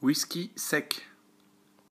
Whisky sec.